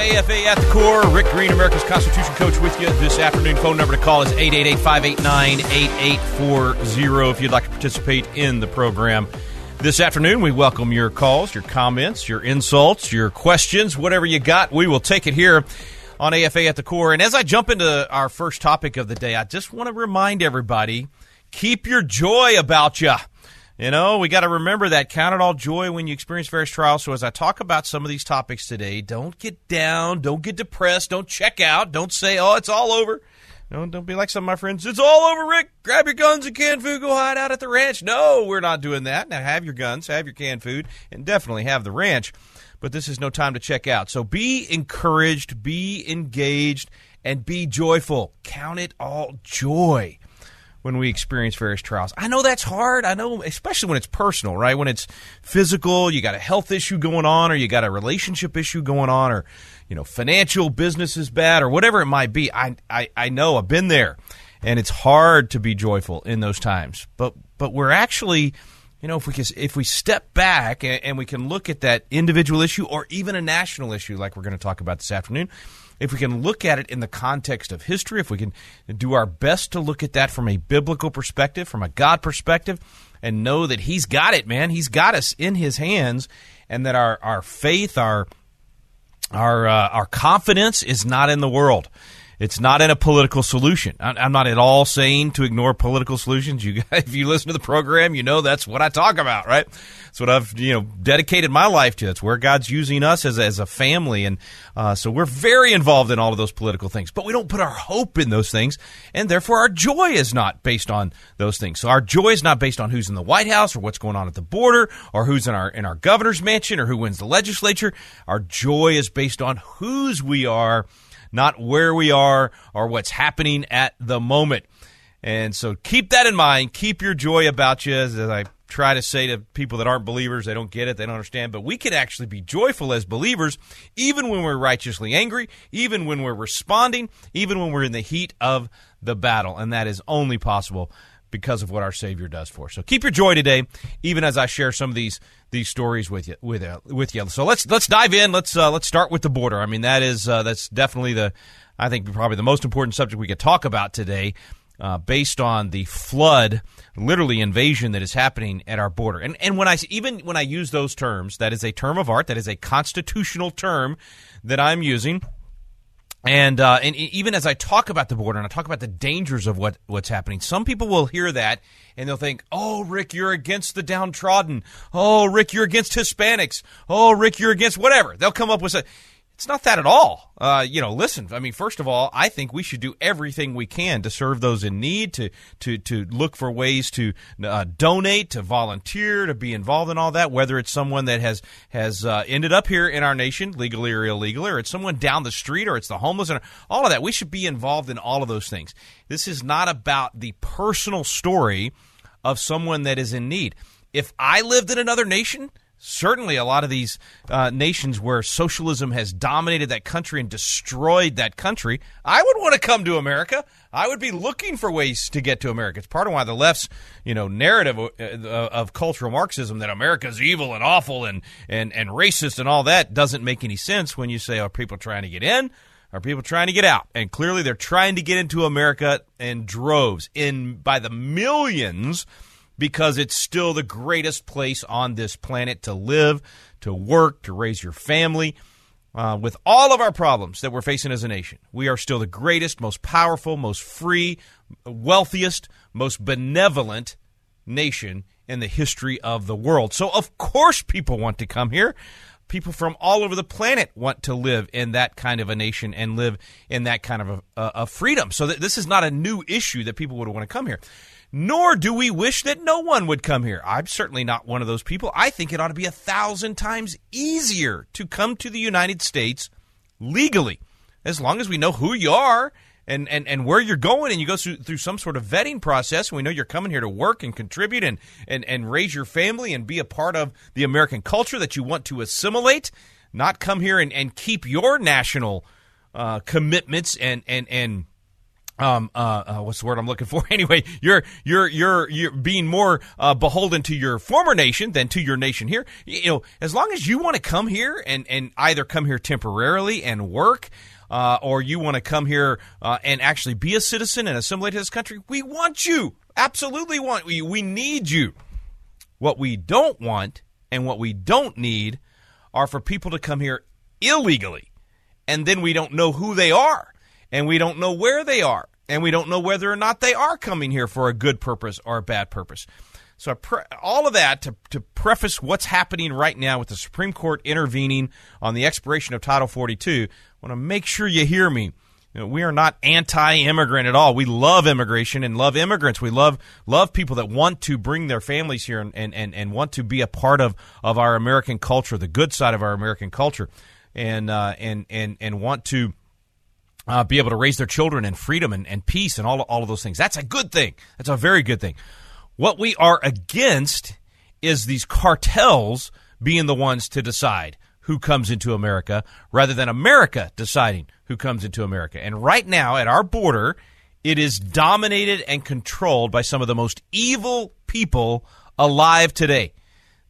AFA at the Core. Rick Green, America's Constitution Coach, with you this afternoon. Phone number to call is 888 589 8840 if you'd like to participate in the program. This afternoon, we welcome your calls, your comments, your insults, your questions, whatever you got. We will take it here on AFA at the Core. And as I jump into our first topic of the day, I just want to remind everybody keep your joy about you. You know, we got to remember that. Count it all joy when you experience various trials. So, as I talk about some of these topics today, don't get down, don't get depressed, don't check out, don't say, oh, it's all over. Don't, don't be like some of my friends. It's all over, Rick. Grab your guns and canned food. Go hide out at the ranch. No, we're not doing that. Now, have your guns, have your canned food, and definitely have the ranch. But this is no time to check out. So be encouraged, be engaged, and be joyful. Count it all joy when we experience various trials. I know that's hard. I know, especially when it's personal, right? When it's physical, you got a health issue going on, or you got a relationship issue going on, or you know, financial business is bad, or whatever it might be. I I, I know. I've been there, and it's hard to be joyful in those times. But but we're actually. You know, if we can, if we step back and, and we can look at that individual issue or even a national issue, like we're going to talk about this afternoon, if we can look at it in the context of history, if we can do our best to look at that from a biblical perspective, from a God perspective, and know that He's got it, man, He's got us in His hands, and that our our faith, our our uh, our confidence is not in the world. It's not in a political solution. I'm not at all saying to ignore political solutions. You, if you listen to the program, you know that's what I talk about, right? That's what I've you know dedicated my life to. That's where God's using us as as a family, and uh, so we're very involved in all of those political things. But we don't put our hope in those things, and therefore our joy is not based on those things. So our joy is not based on who's in the White House or what's going on at the border or who's in our in our governor's mansion or who wins the legislature. Our joy is based on whose we are not where we are or what's happening at the moment. And so keep that in mind. Keep your joy about you as I try to say to people that aren't believers, they don't get it, they don't understand. But we can actually be joyful as believers, even when we're righteously angry, even when we're responding, even when we're in the heat of the battle. And that is only possible because of what our Savior does for us. So keep your joy today, even as I share some of these these stories with you with uh, with you. So let's let's dive in. Let's uh, let's start with the border. I mean that is uh, that's definitely the I think probably the most important subject we could talk about today. Uh, based on the flood, literally invasion that is happening at our border, and and when I even when I use those terms, that is a term of art, that is a constitutional term that I'm using and uh, and even as I talk about the border and I talk about the dangers of what what's happening, some people will hear that and they'll think, "Oh, Rick, you're against the downtrodden. Oh, Rick, you're against Hispanics. Oh, Rick, you're against whatever." They'll come up with a it's not that at all. Uh, you know, listen. I mean, first of all, I think we should do everything we can to serve those in need, to to to look for ways to uh, donate, to volunteer, to be involved in all that. Whether it's someone that has has uh, ended up here in our nation, legally or illegally, or it's someone down the street, or it's the homeless, and all of that. We should be involved in all of those things. This is not about the personal story of someone that is in need. If I lived in another nation certainly a lot of these uh, nations where socialism has dominated that country and destroyed that country, I would want to come to America. I would be looking for ways to get to America. It's part of why the left's, you know, narrative of, uh, of cultural Marxism that America's evil and awful and, and, and racist and all that doesn't make any sense when you say, are people trying to get in? Are people trying to get out? And clearly they're trying to get into America in droves, in by the millions – because it's still the greatest place on this planet to live, to work, to raise your family. Uh, with all of our problems that we're facing as a nation, we are still the greatest, most powerful, most free, wealthiest, most benevolent nation in the history of the world. So, of course, people want to come here. People from all over the planet want to live in that kind of a nation and live in that kind of a, a, freedom. So, th- this is not a new issue that people would want to come here nor do we wish that no one would come here. I'm certainly not one of those people. I think it ought to be a thousand times easier to come to the United States legally, as long as we know who you are and, and, and where you're going and you go through, through some sort of vetting process and we know you're coming here to work and contribute and, and, and raise your family and be a part of the American culture that you want to assimilate, not come here and, and keep your national uh, commitments and, and, and um, uh, uh, what's the word I'm looking for? Anyway, you're you're you're you're being more uh, beholden to your former nation than to your nation here. You know, as long as you want to come here and and either come here temporarily and work, uh, or you want to come here uh, and actually be a citizen and assimilate to this country, we want you. Absolutely want you. We need you. What we don't want and what we don't need are for people to come here illegally, and then we don't know who they are, and we don't know where they are, and we don't know whether or not they are coming here for a good purpose or a bad purpose. So pre- all of that to, to preface what's happening right now with the Supreme Court intervening on the expiration of Title 42. I want to make sure you hear me. You know, we are not anti-immigrant at all. We love immigration and love immigrants. We love love people that want to bring their families here and, and, and, and want to be a part of, of our American culture, the good side of our American culture, and uh, and and and want to uh, be able to raise their children in freedom and, and peace and all, all of those things. That's a good thing. That's a very good thing. What we are against is these cartels being the ones to decide who comes into America rather than America deciding who comes into America. And right now at our border, it is dominated and controlled by some of the most evil people alive today.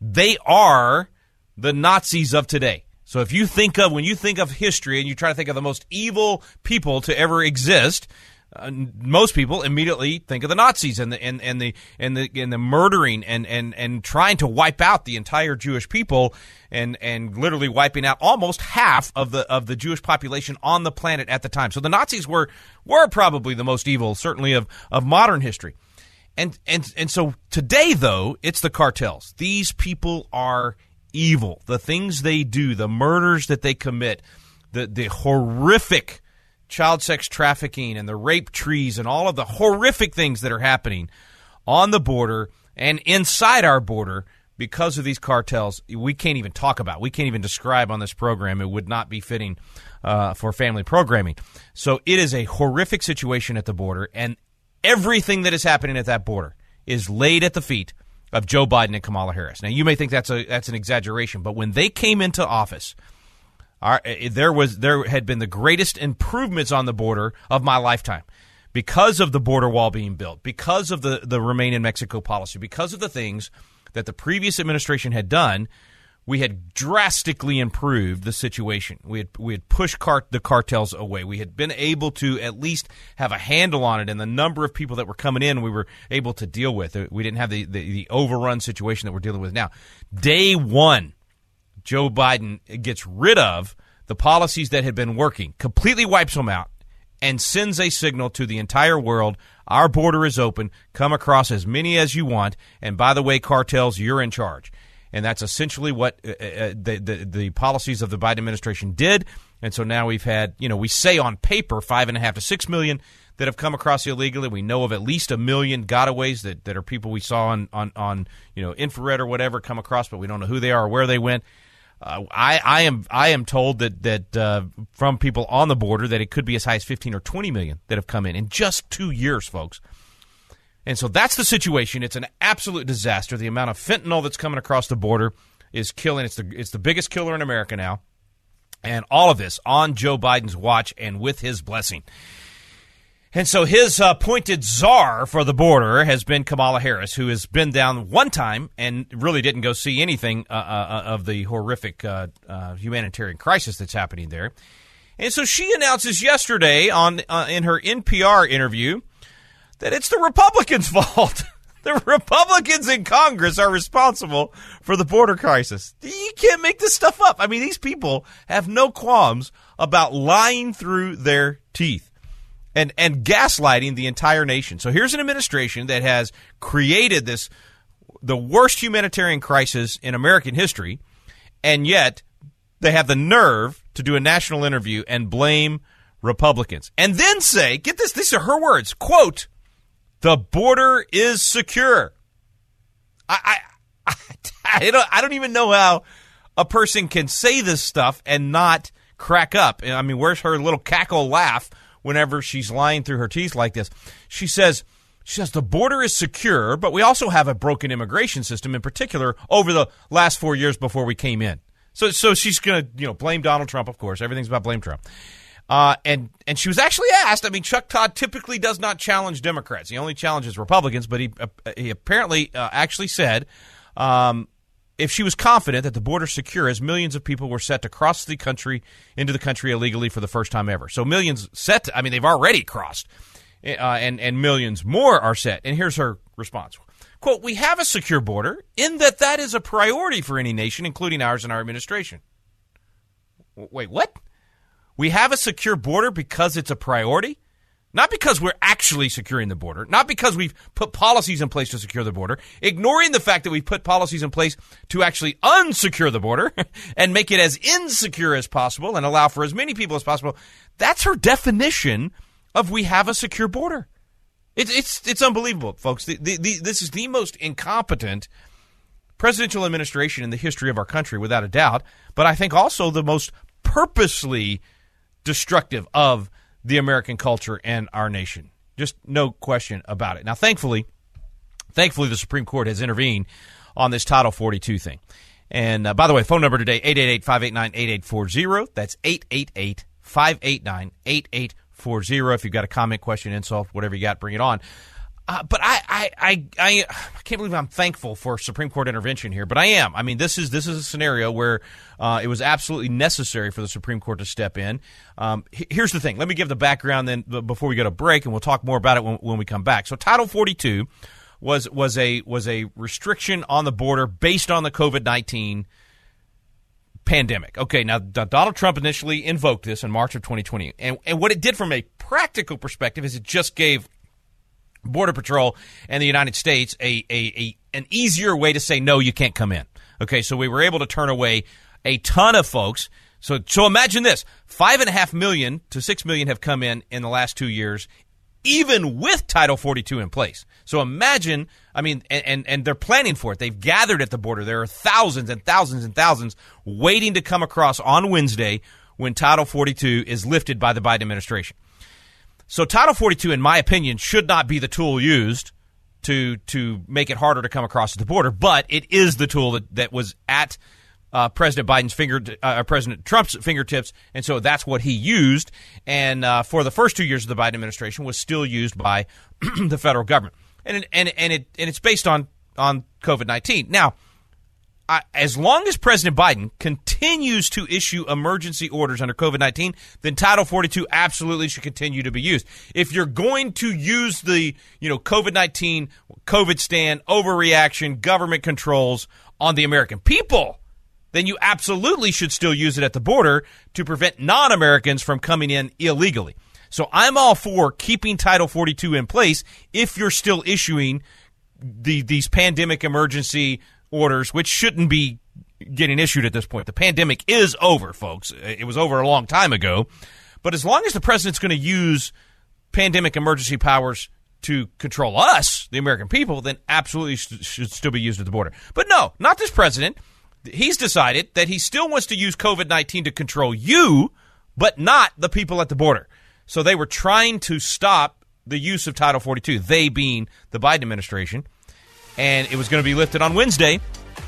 They are the Nazis of today. So if you think of when you think of history and you try to think of the most evil people to ever exist, uh, most people immediately think of the Nazis and the and, and the and the and the murdering and, and and trying to wipe out the entire Jewish people and and literally wiping out almost half of the of the Jewish population on the planet at the time. So the Nazis were were probably the most evil, certainly of of modern history. And and and so today though, it's the cartels. These people are evil. The things they do, the murders that they commit, the the horrific child sex trafficking and the rape trees and all of the horrific things that are happening on the border and inside our border because of these cartels we can't even talk about we can't even describe on this program it would not be fitting uh, for family programming so it is a horrific situation at the border and everything that is happening at that border is laid at the feet of Joe Biden and Kamala Harris. Now, you may think that's a that's an exaggeration, but when they came into office, our, eh, there was there had been the greatest improvements on the border of my lifetime because of the border wall being built, because of the the remain in Mexico policy, because of the things that the previous administration had done we had drastically improved the situation. We had we had pushed cart, the cartels away. We had been able to at least have a handle on it, and the number of people that were coming in, we were able to deal with. Uh, we didn't have the, the, the overrun situation that we're dealing with now. Day one, Joe Biden gets rid of the policies that had been working, completely wipes them out, and sends a signal to the entire world our border is open. Come across as many as you want. And by the way, cartels, you're in charge and that's essentially what uh, uh, the, the, the policies of the Biden administration did. And so now we've had, you know, we say on paper five and a half to six million that have come across illegally. We know of at least a million gotaways that, that are people we saw on, on, on you know infrared or whatever come across, but we don't know who they are or where they went. Uh, I, I am I am told that that uh, from people on the border that it could be as high as 15 or 20 million that have come in in just two years, folks. And so that's the situation. It's an absolute disaster. The amount of fentanyl that's coming across the border is killing. It's the it's the biggest killer in America now. And all of this on Joe Biden's watch and with his blessing. And so his uh, appointed czar for the border has been Kamala Harris, who has been down one time and really didn't go see anything uh, uh, of the horrific uh, uh, humanitarian crisis that's happening there. And so she announces yesterday on uh, in her NPR interview that it's the Republicans' fault. the Republicans in Congress are responsible for the border crisis. You can't make this stuff up. I mean, these people have no qualms about lying through their teeth and and gaslighting the entire nation. So here's an administration that has created this the worst humanitarian crisis in American history, and yet they have the nerve to do a national interview and blame Republicans. And then say, get this, these are her words, quote, the border is secure. I, I, I, don't, I don't even know how a person can say this stuff and not crack up. I mean, where's her little cackle laugh whenever she's lying through her teeth like this? She says, she says the border is secure, but we also have a broken immigration system, in particular over the last four years before we came in. So, so she's to, you know, blame Donald Trump. Of course, everything's about blame Trump. Uh, and and she was actually asked. I mean, Chuck Todd typically does not challenge Democrats; he only challenges Republicans. But he uh, he apparently uh, actually said um, if she was confident that the border secure, as millions of people were set to cross the country into the country illegally for the first time ever. So millions set. To, I mean, they've already crossed, uh, and and millions more are set. And here's her response. Quote, we have a secure border in that that is a priority for any nation, including ours and our administration. Wait, what? We have a secure border because it's a priority, not because we're actually securing the border, not because we've put policies in place to secure the border, ignoring the fact that we've put policies in place to actually unsecure the border and make it as insecure as possible and allow for as many people as possible. That's her definition of we have a secure border. It's it's it's unbelievable, folks. The, the, the, this is the most incompetent presidential administration in the history of our country, without a doubt. But I think also the most purposely destructive of the American culture and our nation. Just no question about it. Now, thankfully, thankfully, the Supreme Court has intervened on this Title 42 thing. And uh, by the way, phone number today, 888-589-8840. That's 888-589-8840. If you've got a comment, question, insult, whatever you got, bring it on. Uh, but I, I, I, I, can't believe I'm thankful for Supreme Court intervention here. But I am. I mean, this is this is a scenario where uh, it was absolutely necessary for the Supreme Court to step in. Um, here's the thing. Let me give the background then before we go to break, and we'll talk more about it when, when we come back. So, Title 42 was was a was a restriction on the border based on the COVID 19 pandemic. Okay, now Donald Trump initially invoked this in March of 2020, and and what it did from a practical perspective is it just gave Border Patrol and the United States a, a, a an easier way to say no, you can't come in. Okay, so we were able to turn away a ton of folks. So so imagine this: five and a half million to six million have come in in the last two years, even with Title 42 in place. So imagine, I mean, and, and, and they're planning for it. They've gathered at the border. There are thousands and thousands and thousands waiting to come across on Wednesday when Title 42 is lifted by the Biden administration. So Title 42, in my opinion, should not be the tool used to to make it harder to come across the border, but it is the tool that, that was at uh, President Biden's finger, uh, President Trump's fingertips, and so that's what he used. And uh, for the first two years of the Biden administration, was still used by the federal government, and and and it and it's based on on COVID nineteen. Now As long as President Biden continues to issue emergency orders under COVID 19, then Title 42 absolutely should continue to be used. If you're going to use the, you know, COVID 19, COVID stand, overreaction, government controls on the American people, then you absolutely should still use it at the border to prevent non Americans from coming in illegally. So I'm all for keeping Title 42 in place if you're still issuing the, these pandemic emergency orders, which shouldn't be getting issued at this point. The pandemic is over, folks. It was over a long time ago. But as long as the president's going to use pandemic emergency powers to control us, the American people, then absolutely should still be used at the border. But no, not this president. He's decided that he still wants to use COVID 19 to control you, but not the people at the border. So they were trying to stop the use of Title 42, they being the Biden administration and it was going to be lifted on Wednesday.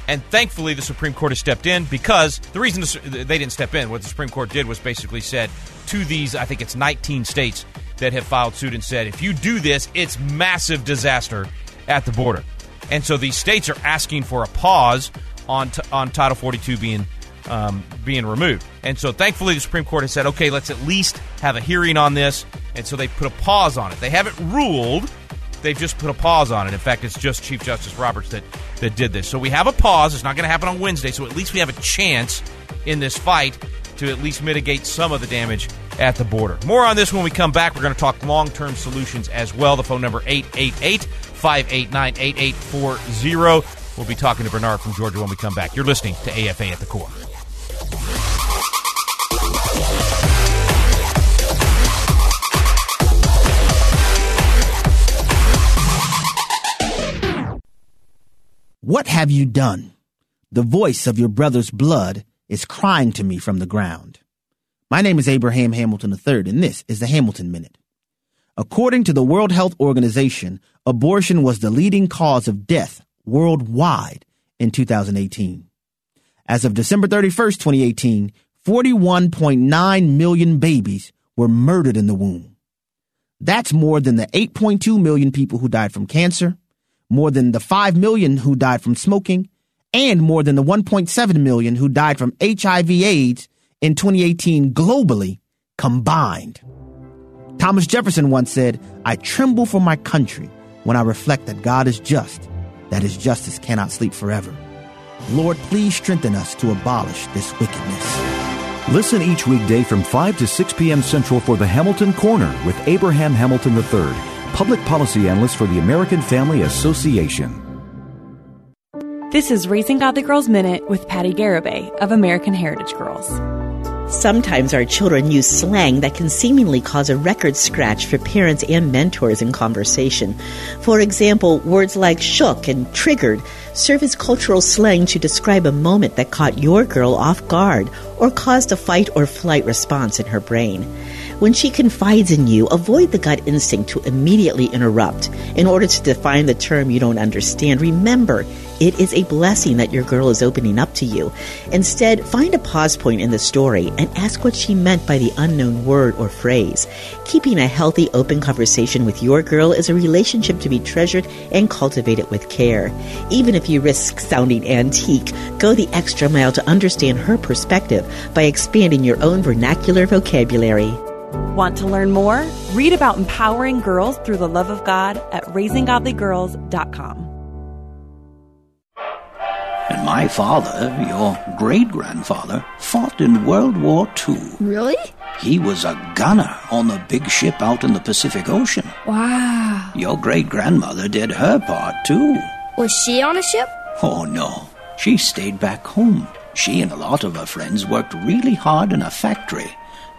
And thankfully, the Supreme Court has stepped in because the reason they didn't step in, what the Supreme Court did was basically said to these, I think it's 19 states that have filed suit and said, if you do this, it's massive disaster at the border. And so these states are asking for a pause on t- on Title 42 being um, being removed. And so thankfully, the Supreme Court has said, okay, let's at least have a hearing on this. And so they put a pause on it. They haven't ruled they've just put a pause on it. In fact, it's just Chief Justice Roberts that, that did this. So we have a pause. It's not going to happen on Wednesday. So at least we have a chance in this fight to at least mitigate some of the damage at the border. More on this when we come back. We're going to talk long term solutions as well. The phone number 888 589 8840. We'll be talking to Bernard from Georgia when we come back. You're listening to AFA at the Core. What have you done? The voice of your brother's blood is crying to me from the ground. My name is Abraham Hamilton III, and this is the Hamilton Minute. According to the World Health Organization, abortion was the leading cause of death worldwide in 2018. As of December 31st, 2018, 41.9 million babies were murdered in the womb. That's more than the 8.2 million people who died from cancer, more than the 5 million who died from smoking, and more than the 1.7 million who died from HIV AIDS in 2018 globally combined. Thomas Jefferson once said, I tremble for my country when I reflect that God is just, that his justice cannot sleep forever. Lord, please strengthen us to abolish this wickedness. Listen each weekday from 5 to 6 p.m. Central for the Hamilton Corner with Abraham Hamilton III, public policy analyst for the American Family Association. This is Raising Godly Girls Minute with Patti Garibay of American Heritage Girls. Sometimes our children use slang that can seemingly cause a record scratch for parents and mentors in conversation. For example, words like shook and triggered serve as cultural slang to describe a moment that caught your girl off guard or caused a fight or flight response in her brain. When she confides in you, avoid the gut instinct to immediately interrupt in order to define the term you don't understand. Remember, it is a blessing that your girl is opening up to you. Instead, find a pause point in the story and ask what she meant by the unknown word or phrase. Keeping a healthy, open conversation with your girl is a relationship to be treasured and cultivated with care. Even if you risk sounding antique, go the extra mile to understand her perspective by expanding your own vernacular vocabulary. Want to learn more? Read about empowering girls through the love of God at raisinggodlygirls.com. And my father, your great grandfather, fought in World War II. Really? He was a gunner on the big ship out in the Pacific Ocean. Wow. Your great grandmother did her part too. Was she on a ship? Oh no, she stayed back home. She and a lot of her friends worked really hard in a factory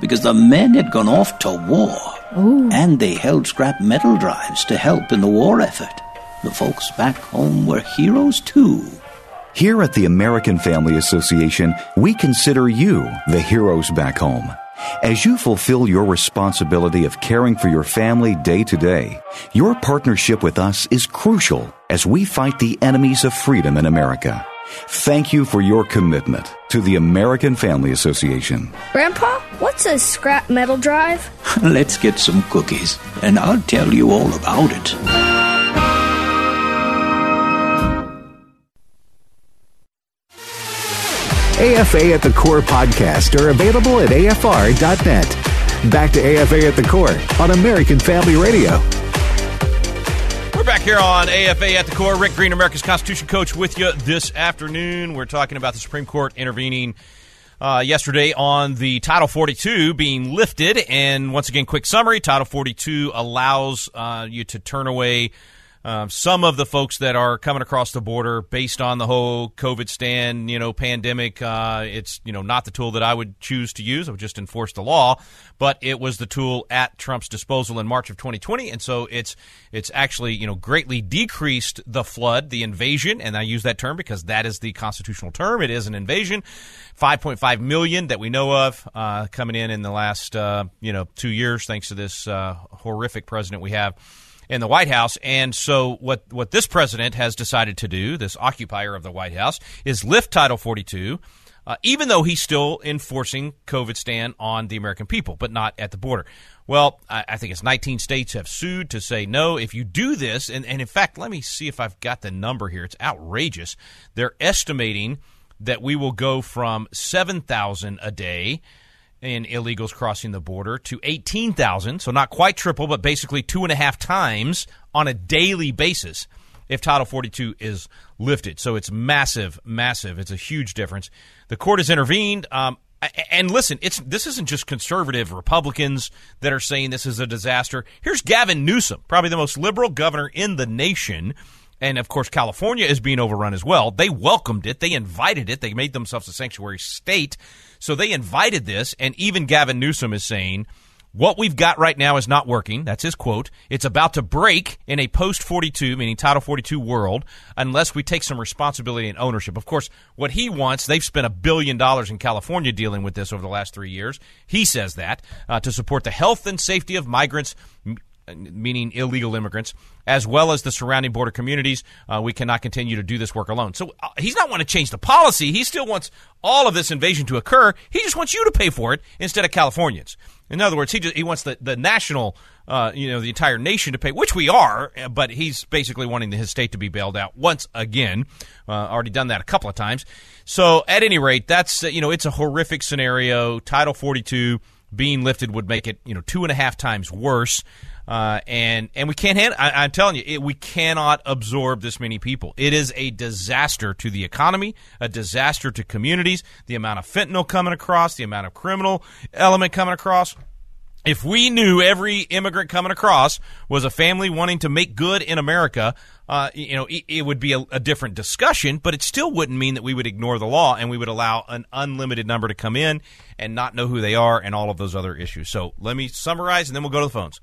because the men had gone off to war. Ooh. And they held scrap metal drives to help in the war effort. The folks back home were heroes too. Here at the American Family Association, we consider you the heroes back home. As you fulfill your responsibility of caring for your family day to day, your partnership with us is crucial as we fight the enemies of freedom in America. Thank you for your commitment to the American Family Association. Grandpa, what's a scrap metal drive? Let's get some cookies, and I'll tell you all about it. AFA at the Core podcast are available at afr.net. Back to AFA at the Core on American Family Radio. We're back here on AFA at the Core. Rick Green, America's Constitution coach, with you this afternoon. We're talking about the Supreme Court intervening uh, yesterday on the Title 42 being lifted. And once again, quick summary Title 42 allows uh, you to turn away um, some of the folks that are coming across the border based on the whole COVID stand, you know, pandemic. Uh, it's you know not the tool that I would choose to use. I would just enforce the law, but it was the tool at Trump's disposal in March of 2020, and so it's it's actually you know greatly decreased the flood, the invasion, and I use that term because that is the constitutional term. It is an invasion. 5.5 million that we know of uh, coming in in the last uh, you know two years, thanks to this uh, horrific president we have in the White House. And so, what, what this president has decided to do, this occupier of the White House, is lift Title 42, uh, even though he's still enforcing COVID stand on the American people, but not at the border. Well, I, I think it's 19 states have sued to say no. If you do this, and, and in fact, let me see if I've got the number here. It's outrageous. They're estimating that we will go from 7,000 a day in illegals crossing the border to 18,000, so not quite triple, but basically two and a half times on a daily basis if Title 42 is lifted. So it's massive, massive. It's a huge difference. The court has intervened. Um, and listen, it's this isn't just conservative Republicans that are saying this is a disaster. Here's Gavin Newsom, probably the most liberal governor in the nation. And of course, California is being overrun as well. They welcomed it. They invited it. They made themselves a sanctuary state. So they invited this, and even Gavin Newsom is saying What we've got right now is not working. That's his quote. It's about to break in a post 42, meaning Title 42 world, unless we take some responsibility and ownership. Of course, what he wants, they've spent a billion dollars in California dealing with this over the last three years. He says that uh, to support the health and safety of migrants, meaning illegal immigrants, as well as the surrounding border communities. Uh, we cannot continue to do this work alone. So uh, he's not wanting to change the policy. He still wants all of this invasion to occur. He just wants you to pay for it instead of Californians. In other words, he just, he wants the the national, uh, you know, the entire nation to pay, which we are. But he's basically wanting his state to be bailed out once again. Uh, already done that a couple of times. So at any rate, that's you know, it's a horrific scenario. Title forty two being lifted would make it you know two and a half times worse. Uh, and and we can't handle. I, am telling you, it, we cannot absorb this many people. It is a disaster to the economy, a disaster to communities. The amount of fentanyl coming across, the amount of criminal element coming across. If we knew every immigrant coming across was a family wanting to make good in America, uh, you know, it, it would be a, a, different discussion, but it still wouldn't mean that we would ignore the law and we would allow an unlimited number to come in and not know who they are and all of those other issues. So let me summarize and then we'll go to the phones.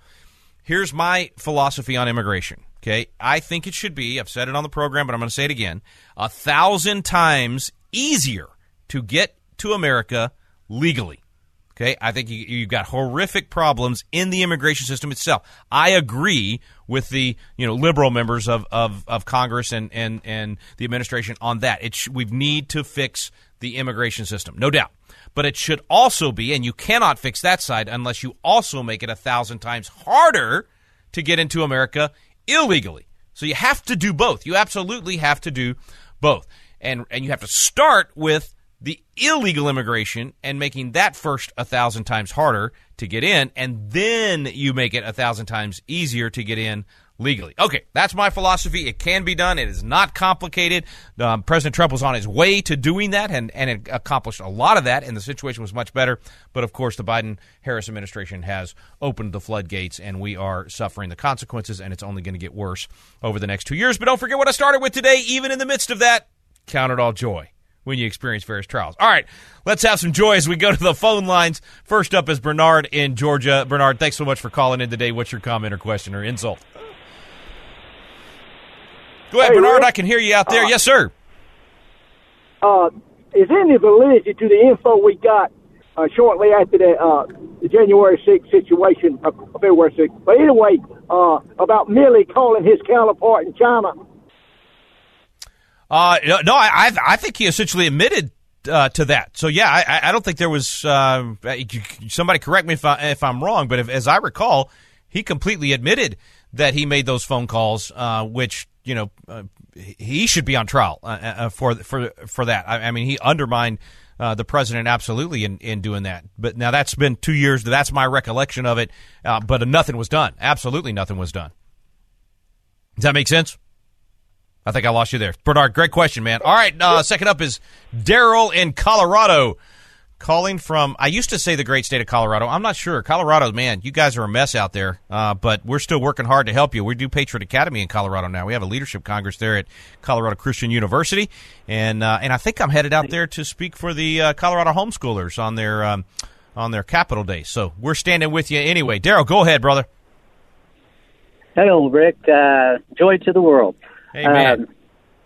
Here's my philosophy on immigration. Okay, I think it should be. I've said it on the program, but I'm going to say it again: a thousand times easier to get to America legally. Okay, I think you, have got horrific problems in the immigration system itself. I agree with the you know liberal members of, of, of Congress and, and, and the administration on that. It sh- we need to fix the immigration system, no doubt. But it should also be, and you cannot fix that side unless you also make it a thousand times harder to get into America illegally. So you have to do both. You absolutely have to do both. And and you have to start with the illegal immigration and making that first a thousand times harder to get in, and then you make it a thousand times easier to get in legally. Okay, that's my philosophy. It can be done. It is not complicated. Um, President Trump was on his way to doing that and, and accomplished a lot of that, and the situation was much better. But of course, the Biden Harris administration has opened the floodgates, and we are suffering the consequences, and it's only going to get worse over the next two years. But don't forget what I started with today. Even in the midst of that, count it all joy when you experience various trials. All right, let's have some joy as we go to the phone lines. First up is Bernard in Georgia. Bernard, thanks so much for calling in today. What's your comment or question or insult? Go ahead, hey, Bernard. Rick. I can hear you out there. Uh, yes, sir. Uh, is any validity to the info we got uh, shortly after the, uh, the January 6th situation, uh, February 6th? But anyway, uh, about Milley calling his counterpart in China. Uh, no, I, I think he essentially admitted uh, to that. So yeah, I, I don't think there was uh, somebody correct me if I, if I'm wrong, but if, as I recall, he completely admitted that he made those phone calls, uh, which you know uh, he should be on trial uh, uh, for for for that. I, I mean, he undermined uh, the president absolutely in, in doing that. But now that's been two years. That's my recollection of it. Uh, but nothing was done. Absolutely nothing was done. Does that make sense? I think I lost you there, Bernard. Great question, man. All right, uh, second up is Daryl in Colorado calling from I used to say the great state of Colorado. I'm not sure. Colorado, man, you guys are a mess out there. Uh, but we're still working hard to help you. We do Patriot Academy in Colorado now. We have a leadership congress there at Colorado Christian University, and uh, and I think I'm headed out there to speak for the uh, Colorado homeschoolers on their um, on their Capital Day. So we're standing with you anyway. Daryl, go ahead, brother. Hello, Rick. Uh, joy to the world. Amen. Um,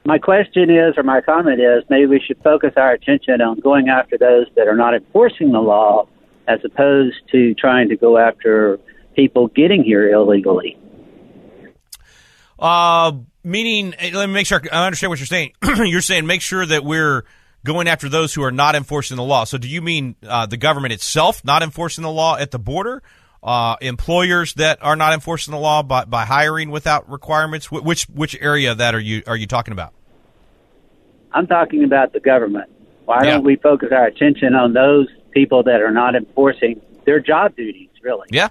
my question is, or my comment is, maybe we should focus our attention on going after those that are not enforcing the law as opposed to trying to go after people getting here illegally. Uh, meaning, eh, let me make sure I understand what you're saying. you're saying make sure that we're going after those who are not enforcing the law. So, do you mean uh, the government itself not enforcing the law at the border, uh, employers that are not enforcing the law by, by hiring without requirements? Which which area of that are you are you talking about? I'm talking about the government. Why yeah. don't we focus our attention on those people that are not enforcing their job duties? Really? Yeah.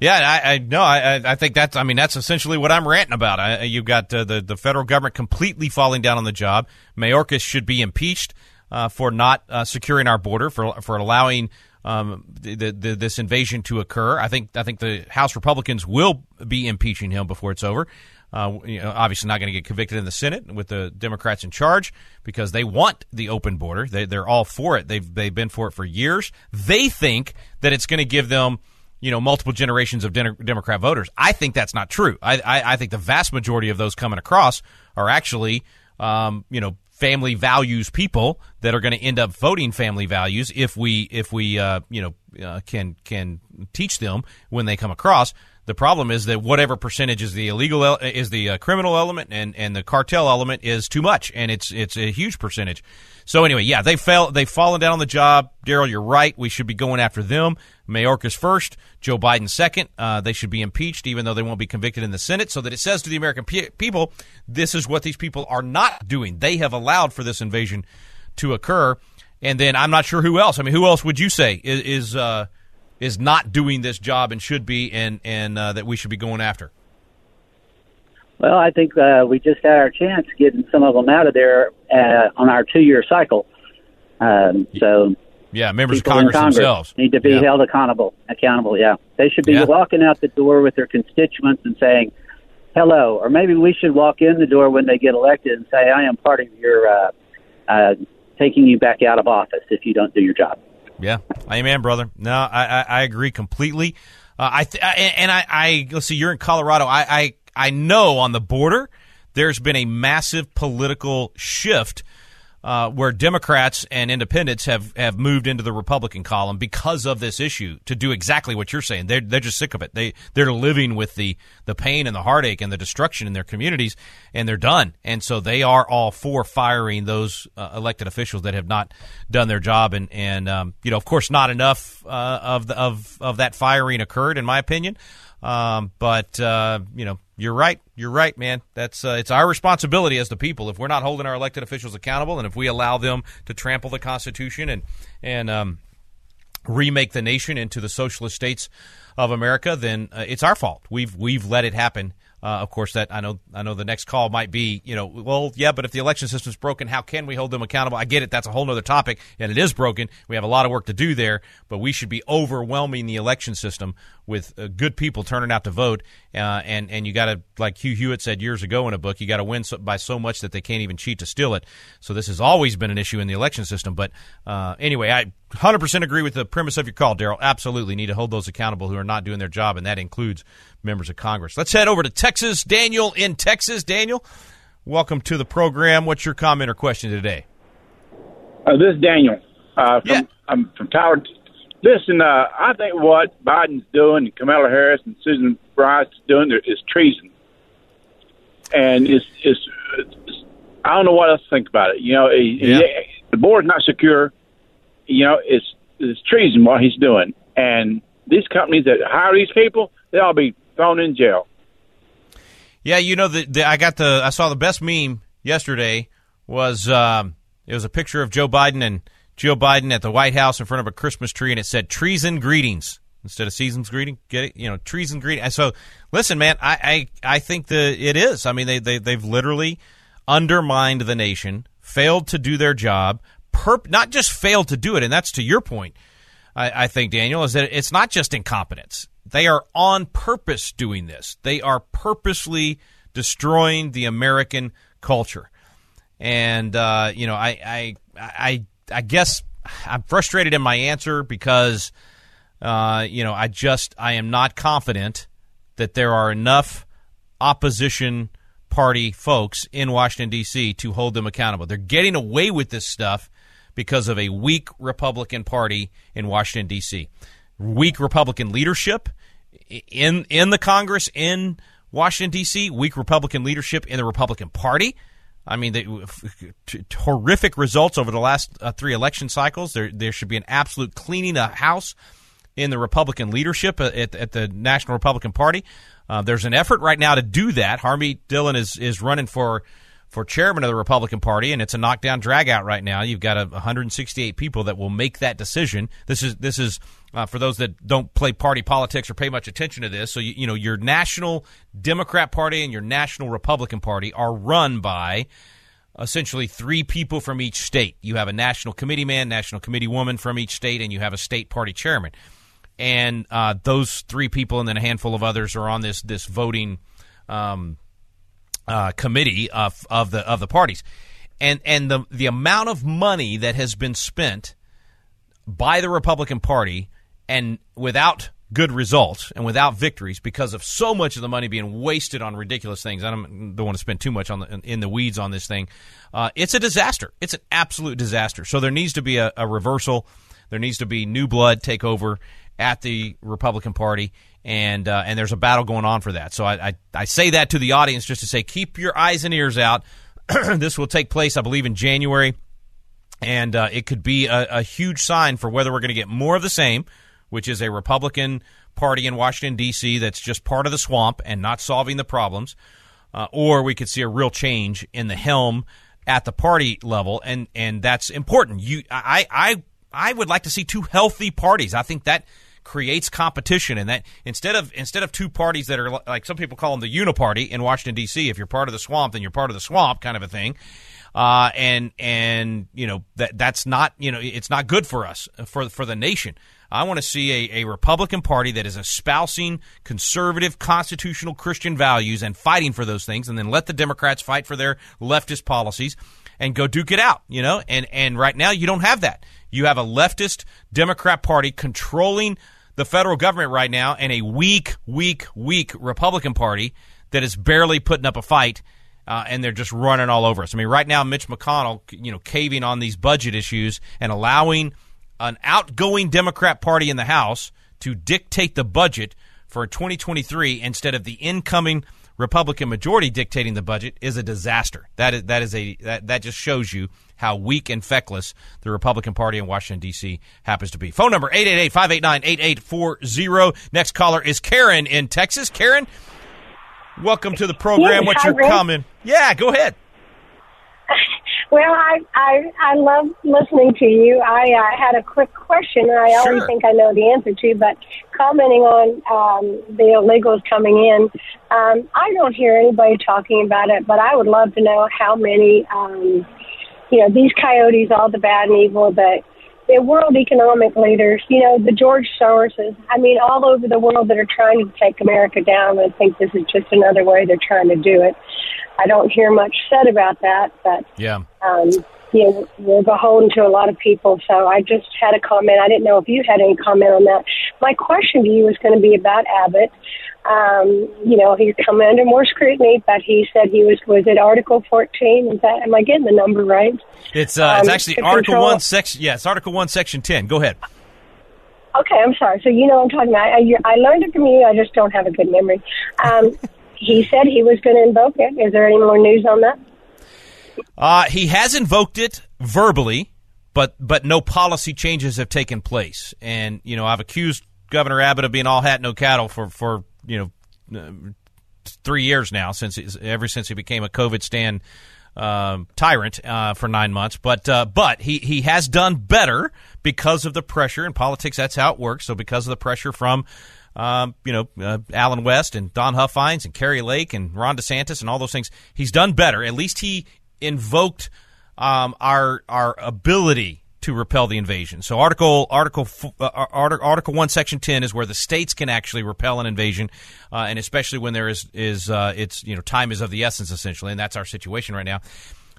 Yeah, I, I no, I, I think that's. I mean, that's essentially what I'm ranting about. I, you've got uh, the the federal government completely falling down on the job. Mayorkas should be impeached uh, for not uh, securing our border, for for allowing um, the, the, this invasion to occur. I think I think the House Republicans will be impeaching him before it's over. Uh, you know, obviously not going to get convicted in the Senate with the Democrats in charge because they want the open border. They, they're all for it. They've they've been for it for years. They think that it's going to give them you know multiple generations of Democrat voters. I think that's not true. I, I, I think the vast majority of those coming across are actually um, you know family values people that are going to end up voting family values if we if we uh, you know uh, can can teach them when they come across. The problem is that whatever percentage is the illegal el- is the uh, criminal element and, and the cartel element is too much, and it's it's a huge percentage. So anyway, yeah, they fell they've fallen down on the job. Daryl, you're right. We should be going after them. Mayorkas first, Joe Biden second. Uh, they should be impeached, even though they won't be convicted in the Senate, so that it says to the American pe- people, this is what these people are not doing. They have allowed for this invasion to occur. And then I'm not sure who else. I mean, who else would you say is is, uh, is not doing this job and should be, and and uh, that we should be going after? Well, I think uh, we just had our chance getting some of them out of there uh, on our two-year cycle. Um, so, yeah, members of people Congress, Congress themselves need to be Yeah. held accountable. Accountable, yeah. They should be Yeah. walking out the door with their constituents and saying hello, or maybe we should walk in the door when they get elected and say, "I am part of your uh, uh, taking you back out of office if you don't do your job." Yeah, amen, brother. No, I I, I agree completely. Uh, I th- I- and I, I let's see, you're in Colorado. I, I I know on the border there's been a massive political shift uh, where Democrats and independents have, have moved into the Republican column because of this issue to do exactly what you're saying. They're they're just sick of it. They they're living with the the pain and the heartache and the destruction in their communities, and they're done. And so they are all for firing those uh, elected officials that have not done their job. And and um, you know, of course, not enough uh, of the, of of that firing occurred, in my opinion. Um, but uh, you know, you're right. You're right, man. That's uh, it's our responsibility as the people. If we're not holding our elected officials accountable, and if we allow them to trample the Constitution and and um, remake the nation into the socialist states of America, then uh, it's our fault. We've we've let it happen. Uh, of course, that I know. I know the next call might be, you know, well, yeah, but if the election system's broken, how can we hold them accountable? I get it. That's a whole other topic, and it is broken. We have a lot of work to do there, but we should be overwhelming the election system with uh, good people turning out to vote. Uh, and and you got to, like Hugh Hewitt said years ago in a book, you got to win so, by so much that they can't even cheat to steal it. So this has always been an issue in the election system. But uh, anyway, I 100% agree with the premise of your call, Daryl. Absolutely need to hold those accountable who are not doing their job, and that includes members of Congress. Let's head over to Texas. Daniel in Texas. Daniel, welcome to the program. What's your comment or question today? Uh, this is Daniel. Uh, from, I'm from Tower. Listen, uh, I think what Biden's doing, and Kamala Harris and Susan Rice doing is treason, and it's, it's, it's I don't know what else to think about it. You know, Yeah. he- the board's not secure. You know, it's it's treason what he's doing, and these companies that hire these people, they all be thrown in jail. Yeah, you know the, the I got the I saw the best meme yesterday was um, it was a picture of Joe Biden and Joe Biden at the White House in front of a Christmas tree, and it said "treason greetings" instead of "seasons greeting." Get it? You know, treason greeting. So, listen, man, I I, I think the it is. I mean, they they they've literally undermined the nation, failed to do their job, perp, not just failed to do it, and that's to your point. I, I think Daniel is that it's not just incompetence. They are on purpose doing this. They are purposely destroying the American culture. And uh, you know, I, I I I guess I'm frustrated in my answer because uh, you know I just I am not confident that there are enough opposition party folks in Washington D.C. to hold them accountable. They're getting away with this stuff because of a weak Republican Party in Washington D.C. Weak Republican leadership in in the Congress in Washington D.C. Weak Republican leadership in the Republican Party. I mean, they, t- horrific results over the last uh, three election cycles. There there should be an absolute cleaning of house in the Republican leadership uh, at, at the National Republican Party. Uh, there's an effort right now to do that. Harmeet Dhillon is is running for for chairman of the Republican Party, and it's a knockdown dragout right now. You've got a, 168 people that will make that decision. This is this is uh, for those that don't play party politics or pay much attention to this. So you, you know your national Democrat Party and your national Republican Party are run by essentially three people from each state. You have a national committee man, national committee woman from each state, and you have a state party chairman. And uh, those three people, and then a handful of others, are on this this voting um, uh, committee of of the of the parties. And and the the amount of money that has been spent by the Republican Party and without good results and without victories because of so much of the money being wasted on ridiculous things. I don't, don't want to spend too much on the, in the weeds on this thing. Uh, it's a disaster. It's an absolute disaster. So there needs to be a, a reversal. There needs to be new blood take over at the Republican Party, and uh, and there's a battle going on for that. So I, I, I say that to the audience just to say keep your eyes and ears out. this will take place, I believe, in January, and uh, it could be a, a huge sign for whether we're going to get more of the same which is a Republican Party in Washington, D.C., that's just part of the swamp and not solving the problems, uh, or we could see a real change in the helm at the party level, and, and that's important. You, I, I, I would like to see two healthy parties. I think that creates competition and that instead of instead of two parties that are like some people call them the uniparty in Washington D.C. If you're part of the swamp, then you're part of the swamp, kind of a thing. Uh, and and you know that that's not you know it's not good for us for for the nation. I want to see a, a Republican Party that is espousing conservative, constitutional Christian values and fighting for those things, and then let the Democrats fight for their leftist policies and go duke it out, you know? And, and right now, you don't have that. You have a leftist Democrat Party controlling the federal government right now and a weak, weak, weak Republican Party that is barely putting up a fight. Uh, and they're just running all over us. I mean, right now, Mitch McConnell, you know, caving on these budget issues and allowing an outgoing Democrat Party in the House to dictate the budget for 2023 instead of the incoming Republican majority dictating the budget is a disaster. That is that is a that, that just shows you how weak and feckless the Republican Party in Washington D.C. happens to be. Phone number 888-589-8840. Next caller is Karen in Texas. Karen, welcome to the program. Yes, What's your Rick. comment? Yeah, go ahead. Well, I I I love listening to you. I uh, had a quick question, and I always Sure. think I know the answer to. But commenting on um, the illegals coming in, um, I don't hear anybody talking about it. But I would love to know how many, um, you know, these coyotes, all the bad and evil that the world economic leaders, you know, the George Soroses, I mean, all over the world that are trying to take America down. I think this is just another way they're trying to do it. I don't hear much said about that, but Yeah. um, you know, we're beholden to a lot of people. So I just had a comment. I didn't know if you had any comment on that. My question to you was going to be about Abbott. Um, you know, he's coming under more scrutiny, but he said he was was it Article 14? Is that am I getting the number right? It's uh, it's Um, actually Article control- One, section. Yeah, it's Article One, Section Ten. Go ahead. Okay, I'm sorry. So you know what I'm talking about. I, I learned it from you. I just don't have a good memory. Um, he said he was going to invoke it. Is there any more news on that? Uh, he has invoked it verbally, but but no policy changes have taken place. And you know, I've accused Governor Abbott of being all hat no cattle for for you know uh, three years now since ever since he became a COVID stand um, tyrant uh, for nine months. But uh, but he he has done better because of the pressure in politics. That's how it works. So because of the pressure from um, you know, uh, Allen West and Don Huffines and Kari Lake and Ron DeSantis and all those things. He's done better. At least he invoked um, our our ability to repel the invasion. So Article Article uh, Article, Article One, Section Ten is where the states can actually repel an invasion, uh, and especially when there is is uh, it's you know time is of the essence essentially, and that's our situation right now.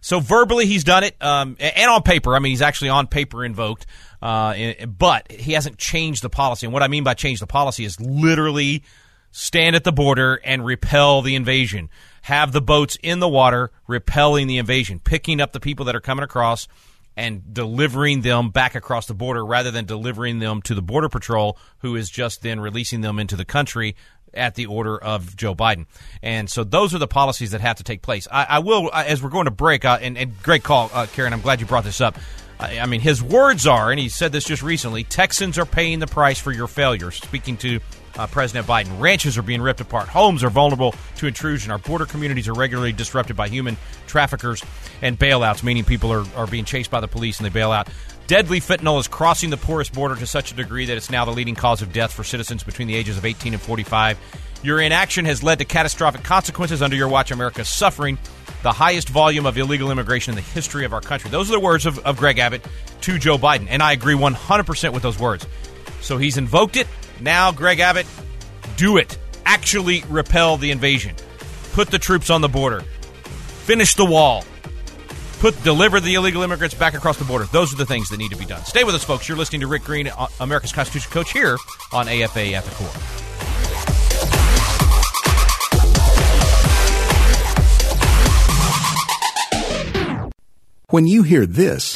So verbally, he's done it, um, and on paper. I mean, he's actually on paper invoked, uh, but he hasn't changed the policy. And what I mean by change the policy is literally stand at the border and repel the invasion. Have the boats in the water repelling the invasion, picking up the people that are coming across and delivering them back across the border rather than delivering them to the Border Patrol, who is just then releasing them into the country at the order of Joe Biden. And so those are the policies that have to take place. I, I will, as we're going to break, uh, and, and great call, uh, Karen, I'm glad you brought this up. I, I mean, his words are, and he said this just recently Texans are paying the price for your failures, speaking to uh, President Biden. Ranches are being ripped apart. Homes are vulnerable to intrusion. Our border communities are regularly disrupted by human traffickers and bailouts, meaning people are, are being chased by the police and they bail out. Deadly fentanyl is crossing the porous border to such a degree that it's now the leading cause of death for citizens between the ages of 18 and 45. Your inaction has led to catastrophic consequences. Under your watch, America is suffering the highest volume of illegal immigration in the history of our country. Those are the words of, of Greg Abbott to Joe Biden, and I agree 100% with those words. So he's invoked it. Now, Greg Abbott, do it. Actually repel the invasion. Put the troops on the border. Finish the wall. put deliver the illegal immigrants back across the border. Those are the things that need to be done. Stay with us, folks. You're listening to Rick Green, uh, America's Constitution Coach, here on AFA at the Core. When you hear this,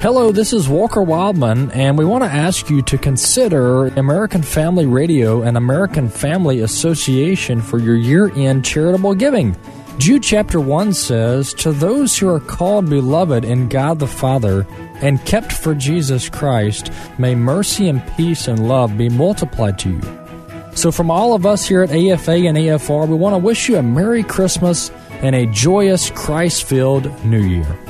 Hello, this is Walker Wildmon, and we want to ask you to consider American Family Radio and American Family Association for your year end charitable giving. Jude chapter 1 says, To those who are called beloved in God the Father and kept for Jesus Christ, may mercy and peace and love be multiplied to you. So, from all of us here at AFA and AFR, we want to wish you a Merry Christmas and a joyous Christ filled New Year.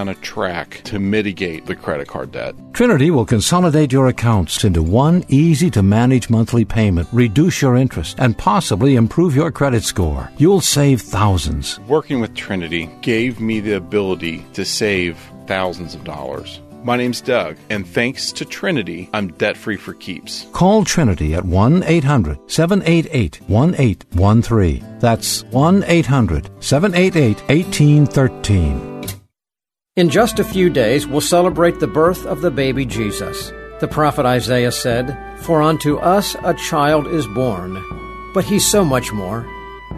on a track to mitigate the credit card debt. Trinity will consolidate your accounts into one easy to manage monthly payment, reduce your interest, and possibly improve your credit score. You'll save thousands. Working with Trinity gave me the ability to save thousands of dollars. My name's Doug, and thanks to Trinity, I'm debt free for keeps. Call Trinity at 1 800 788 1813. That's 1 800 788 1813. In just a few days, we'll celebrate the birth of the baby Jesus. The prophet Isaiah said, For unto us a child is born. But he's so much more.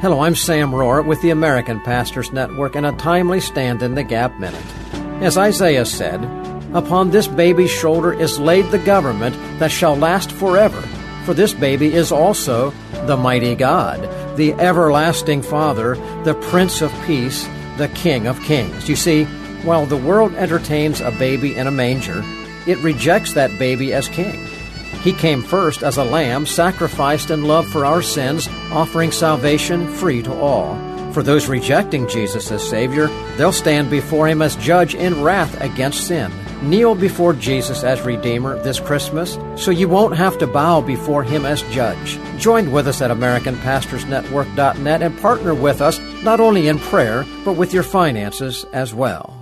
Hello, I'm Sam Rohrer with the American Pastors Network and a timely stand in the Gap Minute. As Isaiah said, Upon this baby's shoulder is laid the government that shall last forever. For this baby is also the mighty God, the everlasting Father, the Prince of Peace, the King of Kings. You see, while the world entertains a baby in a manger, it rejects that baby as king. He came first as a lamb, sacrificed in love for our sins, offering salvation free to all. For those rejecting Jesus as Savior, they'll stand before Him as judge in wrath against sin. Kneel before Jesus as Redeemer this Christmas so you won't have to bow before Him as judge. Join with us at AmericanPastorsNetwork.net and partner with us not only in prayer, but with your finances as well.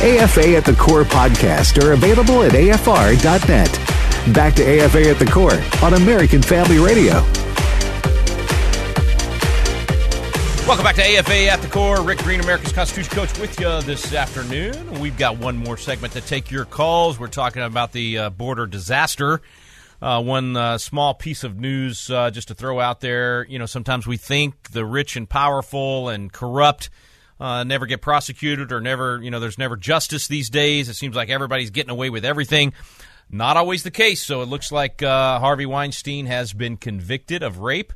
AFA at the Core podcast are available at AFR.net. Back to AFA at the Core on American Family Radio. Welcome back to AFA at the Core. Rick Green, America's Constitution Coach, with you this afternoon. We've got one more segment to take your calls. We're talking about the uh, border disaster. Uh, one uh, small piece of news uh, just to throw out there. You know, sometimes we think the rich and powerful and corrupt uh, never get prosecuted or never, you know, there's never justice these days. It seems like everybody's getting away with everything. Not always the case. So it looks like uh, Harvey Weinstein has been convicted of rape.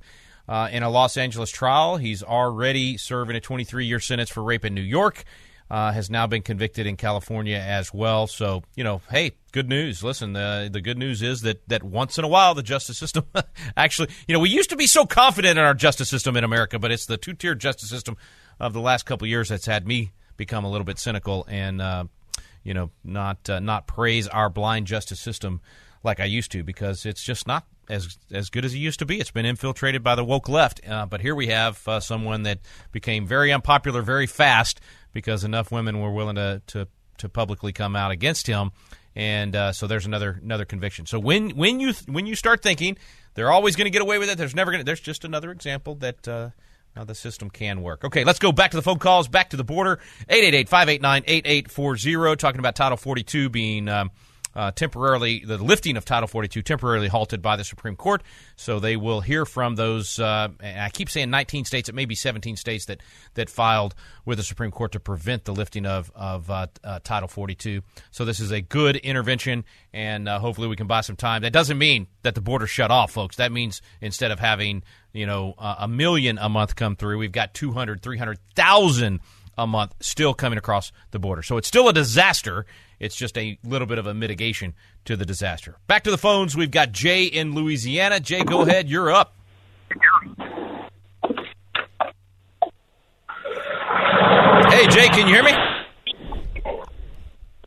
Uh, in a Los Angeles trial. He's already serving a 23 year sentence for rape in New York. Uh, has now been convicted in California as well. So you know, hey, good news. Listen, the the good news is that that once in a while the justice system actually, you know, we used to be so confident in our justice system in America, but it's the two tier justice system of the last couple years that's had me become a little bit cynical and uh, you know not uh, not praise our blind justice system like I used to because it's just not as as good as it used to be. It's been infiltrated by the woke left. Uh, but here we have uh, someone that became very unpopular very fast because enough women were willing to to, to publicly come out against him. And uh, so there's another another conviction. So when when you when you start thinking they're always going to get away with it, there's never going to. There's just another example that. Now the system can work. Okay, let's go back to the phone calls, back to the border. 888-589-8840, talking about Title 42 being um, uh, temporarily the lifting of Title 42 temporarily halted by the Supreme Court. So they will hear from those. Uh, I keep saying 19 states. It may be 17 states that that filed with the Supreme Court to prevent the lifting of of uh, uh Title 42. So this is a good intervention, and uh, hopefully we can buy some time. That doesn't mean that the border shut off, folks. That means instead of having you know a million a month come through, we've got 200, 300,000 a month still coming across the border. So it's still a disaster. It's just a little bit of a mitigation to the disaster. Back to the phones. We've got Jay in Louisiana. Jay, go ahead. You're up. Hey, Jay, can you hear me?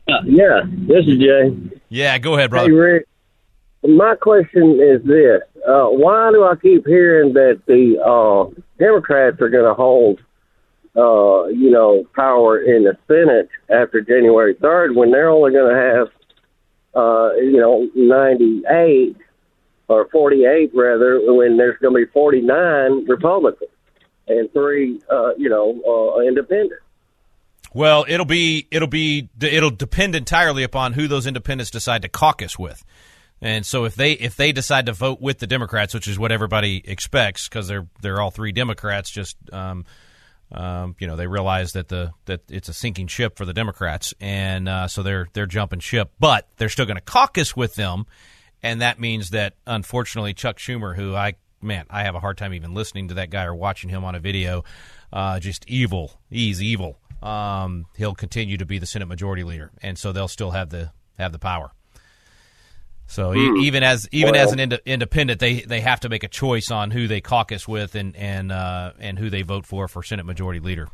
Uh, yeah, this is Jay. Yeah, go ahead, brother. Hey, Rick. My question is this: uh, Why do I keep hearing that the uh, Democrats are going to hold uh, you know, power in the Senate after January 3rd when they're only going to have, uh, you know, 98 or 48 rather, when there's going to be 49 Republicans and three, uh, you know, uh, independents. Well, it'll be it'll be it'll depend entirely upon who those independents decide to caucus with. And so if they if they decide to vote with the Democrats, which is what everybody expects, because they're they're all three Democrats, just um, um, you know, they realize that the that it's a sinking ship for the Democrats, and uh, so they're they're jumping ship. But they're still going to caucus with them, and that means that unfortunately Chuck Schumer, who I man, I have a hard time even listening to that guy or watching him on a video, uh, just evil. He's evil. Um, he'll continue to be the Senate Majority Leader, and so they'll still have the have the power. So mm. even as even well, as an ind- independent, they, they have to make a choice on who they caucus with and and uh, and who they vote for for Senate Majority Leader.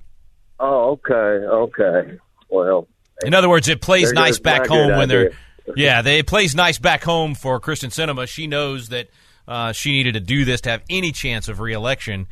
Oh, okay, okay. Well, in other words, it plays nice back home when idea. they're yeah, they, it plays nice back home for Kyrsten Sinema. She knows that uh, she needed to do this to have any chance of reelection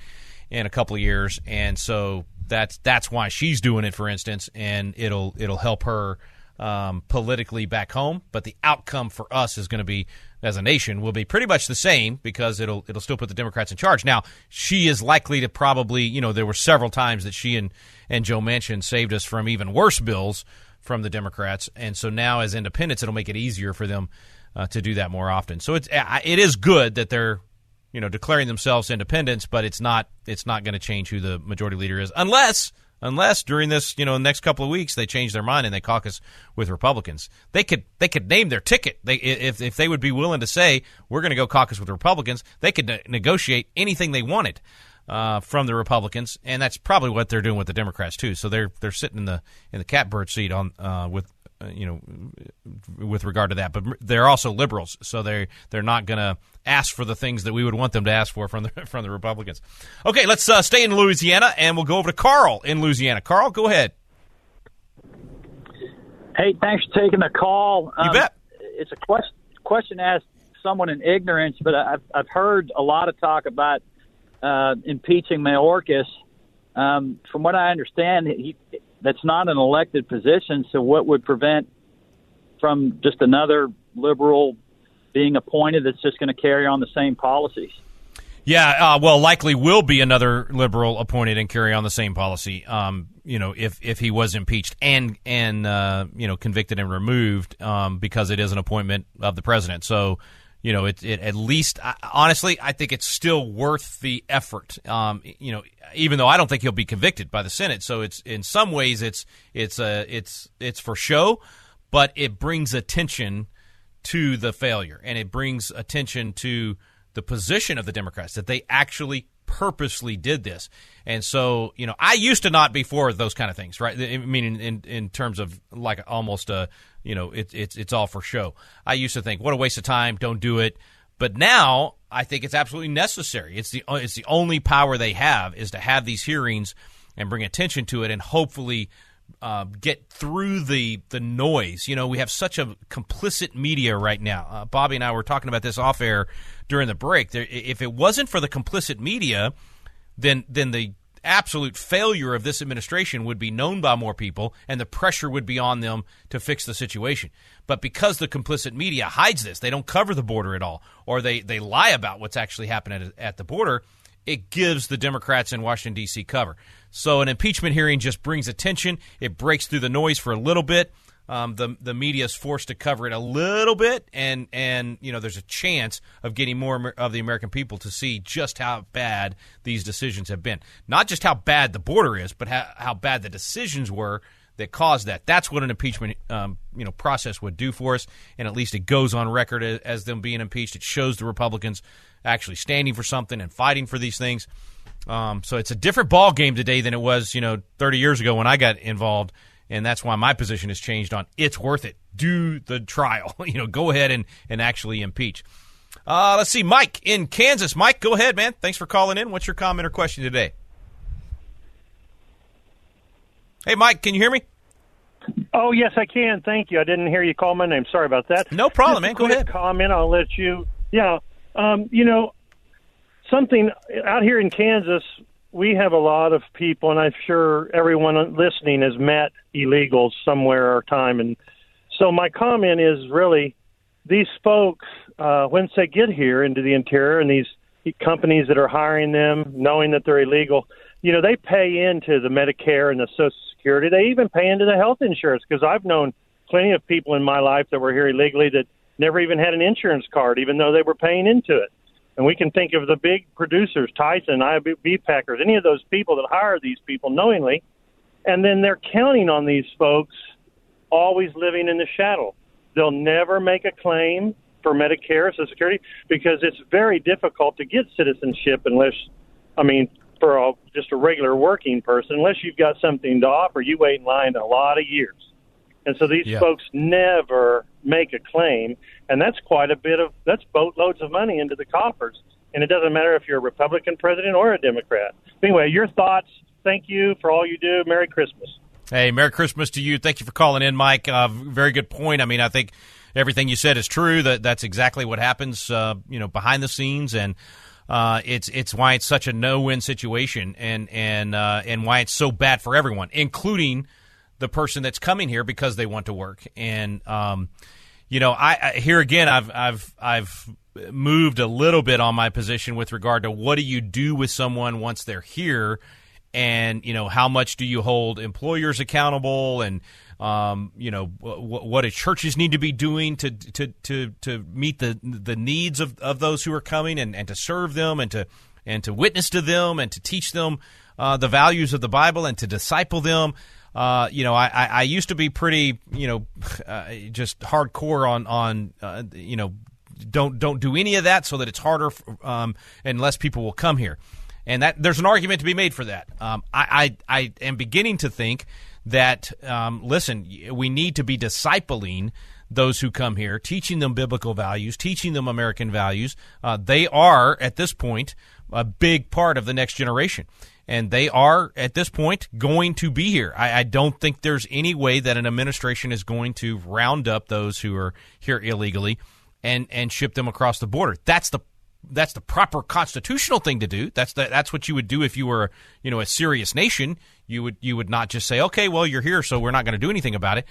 in a couple of years, and so that's that's why she's doing it. For instance, and it'll it'll help her um, politically back home, but the outcome for us is going to be as a nation will be pretty much the same because it'll it'll still put the Democrats in charge. Now she is likely to probably you know there were several times that she and and Joe Manchin saved us from even worse bills from the Democrats, and so now as independents it'll make it easier for them uh, to do that more often. So it's it is good that they're you know declaring themselves independents, but it's not it's not going to change who the majority leader is unless unless during this you know next couple of weeks they change their mind and they caucus with Republicans. They could they could name their ticket. They if if they would be willing to say we're going to go caucus with Republicans, they could ne- negotiate anything they wanted. Uh, from the Republicans, and that's probably what they're doing with the Democrats too. So they're they're sitting in the in the catbird seat on uh, with you know, with regard to that. But they're also liberals, so they they're not going to ask for the things that we would want them to ask for from the from the Republicans. Okay, let's uh, stay in Louisiana, and we'll go over to Carl in Louisiana. Carl, go ahead. Hey, thanks for taking the call. You um, bet. It's a question question asked someone in ignorance, but I've I've heard a lot of talk about uh, impeaching Mayorkas. Um, from what I understand, he that's not an elected position. So what would prevent from just another liberal being appointed that's just going to carry on the same policies? Yeah, uh, well, likely will be another liberal appointed and carry on the same policy. Um, you know, if if he was impeached and and uh, you know convicted and removed um, because it is an appointment of the president. So you know, it, it at least honestly, I think it's still worth the effort. Um, you know, even though I don't think he'll be convicted by the Senate, so it's in some ways it's it's a uh, it's it's for show, but it brings attention to the failure and it brings attention to the position of the Democrats that they actually purposely did this. And so, you know, I used to not be for those kind of things, right? I mean, in, in, in terms of like almost a, you know, it, it's it's all for show. I used to think, what a waste of time, don't do it. But now I think it's absolutely necessary. It's the it's the only power they have is to have these hearings and bring attention to it and hopefully uh, get through the the noise. You know, we have such a complicit media right now. Uh, Bobby and I were talking about this off air during the break. There, if it wasn't for the complicit media, then then the absolute failure of this administration would be known by more people and the pressure would be on them to fix the situation. But because the complicit media hides this, they don't cover the border at all, or they, they lie about what's actually happening at, at the border, it gives the Democrats in Washington, D.C. cover. So an impeachment hearing just brings attention, it breaks through the noise for a little bit. Um, the the media is forced to cover it a little bit, and and you know there's a chance of getting more of the American people to see just how bad these decisions have been. Not just how bad the border is, but how, how bad the decisions were that caused that. That's what an impeachment um, you know process would do for us, and at least it goes on record as, as them being impeached. It shows the Republicans actually standing for something and fighting for these things. Um, so it's a different ball game today than it was, you know, 30 years ago when I got involved and that's why my position has changed on it's worth it. Do the trial. you know, go ahead and, and actually impeach. Uh, let's see, Mike in Kansas. Mike, go ahead, man. Thanks for calling in. What's your comment or question today? Hey, Mike, can you hear me? Oh yes, I can. Thank you. I didn't hear you call my name. Sorry about that. No problem, man. Go ahead. Comment. I'll let you. Yeah. Um, you know, something out here in Kansas, we have a lot of people, and I'm sure everyone listening has met illegals somewhere or time. And so my comment is really these folks, uh, once they get here into the interior, and these companies that are hiring them, knowing that they're illegal, you know, they pay into the Medicare and the Social Security. They even pay into the health insurance because I've known plenty of people in my life that were here illegally that never even had an insurance card, even though they were paying into it. And we can think of the big producers, Tyson, IB Packers, any of those people that hire these people knowingly, and then they're counting on these folks always living in the shadow. They'll never make a claim for Medicare, Social Security, because it's very difficult to get citizenship unless, I mean, for a, just a regular working person, unless you've got something to offer, you wait in line a lot of years. And so these yeah. folks never make a claim, and that's quite a bit of that's boatloads of money into the coffers. And it doesn't matter if you're a Republican president or a Democrat. Anyway, your thoughts. Thank you for all you do. Merry Christmas. Hey, Merry Christmas to you. Thank you for calling in, Mike. Uh, very good point. I mean, I think everything you said is true. That that's exactly what happens. Uh, you know, behind the scenes, and uh, it's it's why it's such a no win situation, and and uh, and why it's so bad for everyone, including the person that's coming here because they want to work. And um, you know, I, I here again, I've I've I've moved a little bit on my position with regard to what do you do with someone once they're here, and you know how much do you hold employers accountable and um, you know w- what do churches need to be doing to to to to meet the the needs of, of those who are coming and, and to serve them and to and to witness to them and to teach them uh, the values of the Bible and to disciple them. Uh, you know, I, I, used to be pretty, you know, uh, just hardcore on on uh, you know, don't don't do any of that so that it's harder um, and less people will come here, and that there's an argument to be made for that. Um, I, I I am beginning to think that um, listen, we need to be discipling those who come here, teaching them biblical values, teaching them American values. Uh, they are at this point a big part of the next generation and they are at this point going to be here. I, I, don't think there's any way that an administration is going to round up those who are here illegally and and ship them across the border. That's the that's the proper constitutional thing to do. That's the, that's what you would do if you were you know a serious nation. You would you would not just say okay, well you're here, so we're not going to do anything about it.